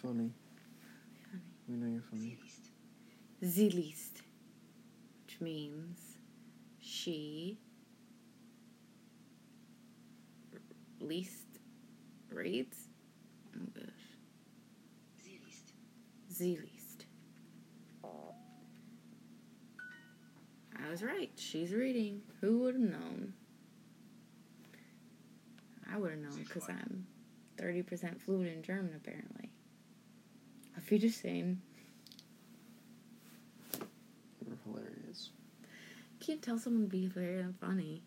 Be funny. We know you're funny. Sie liest, which means she least reads. Oh gosh. Sie liest. I was right. She's reading. Who would have known? I would have known because I'm 30% fluent in German, apparently. Auf Wiedersehen. You're hilarious. Can't tell someone to be very funny.